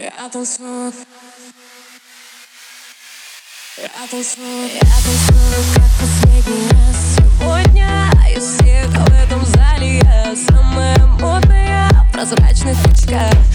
Я танцую. Я танцую. Я танцую как последний раз. Сегодня из всех в этом зале. Я самая модная в прозрачных очках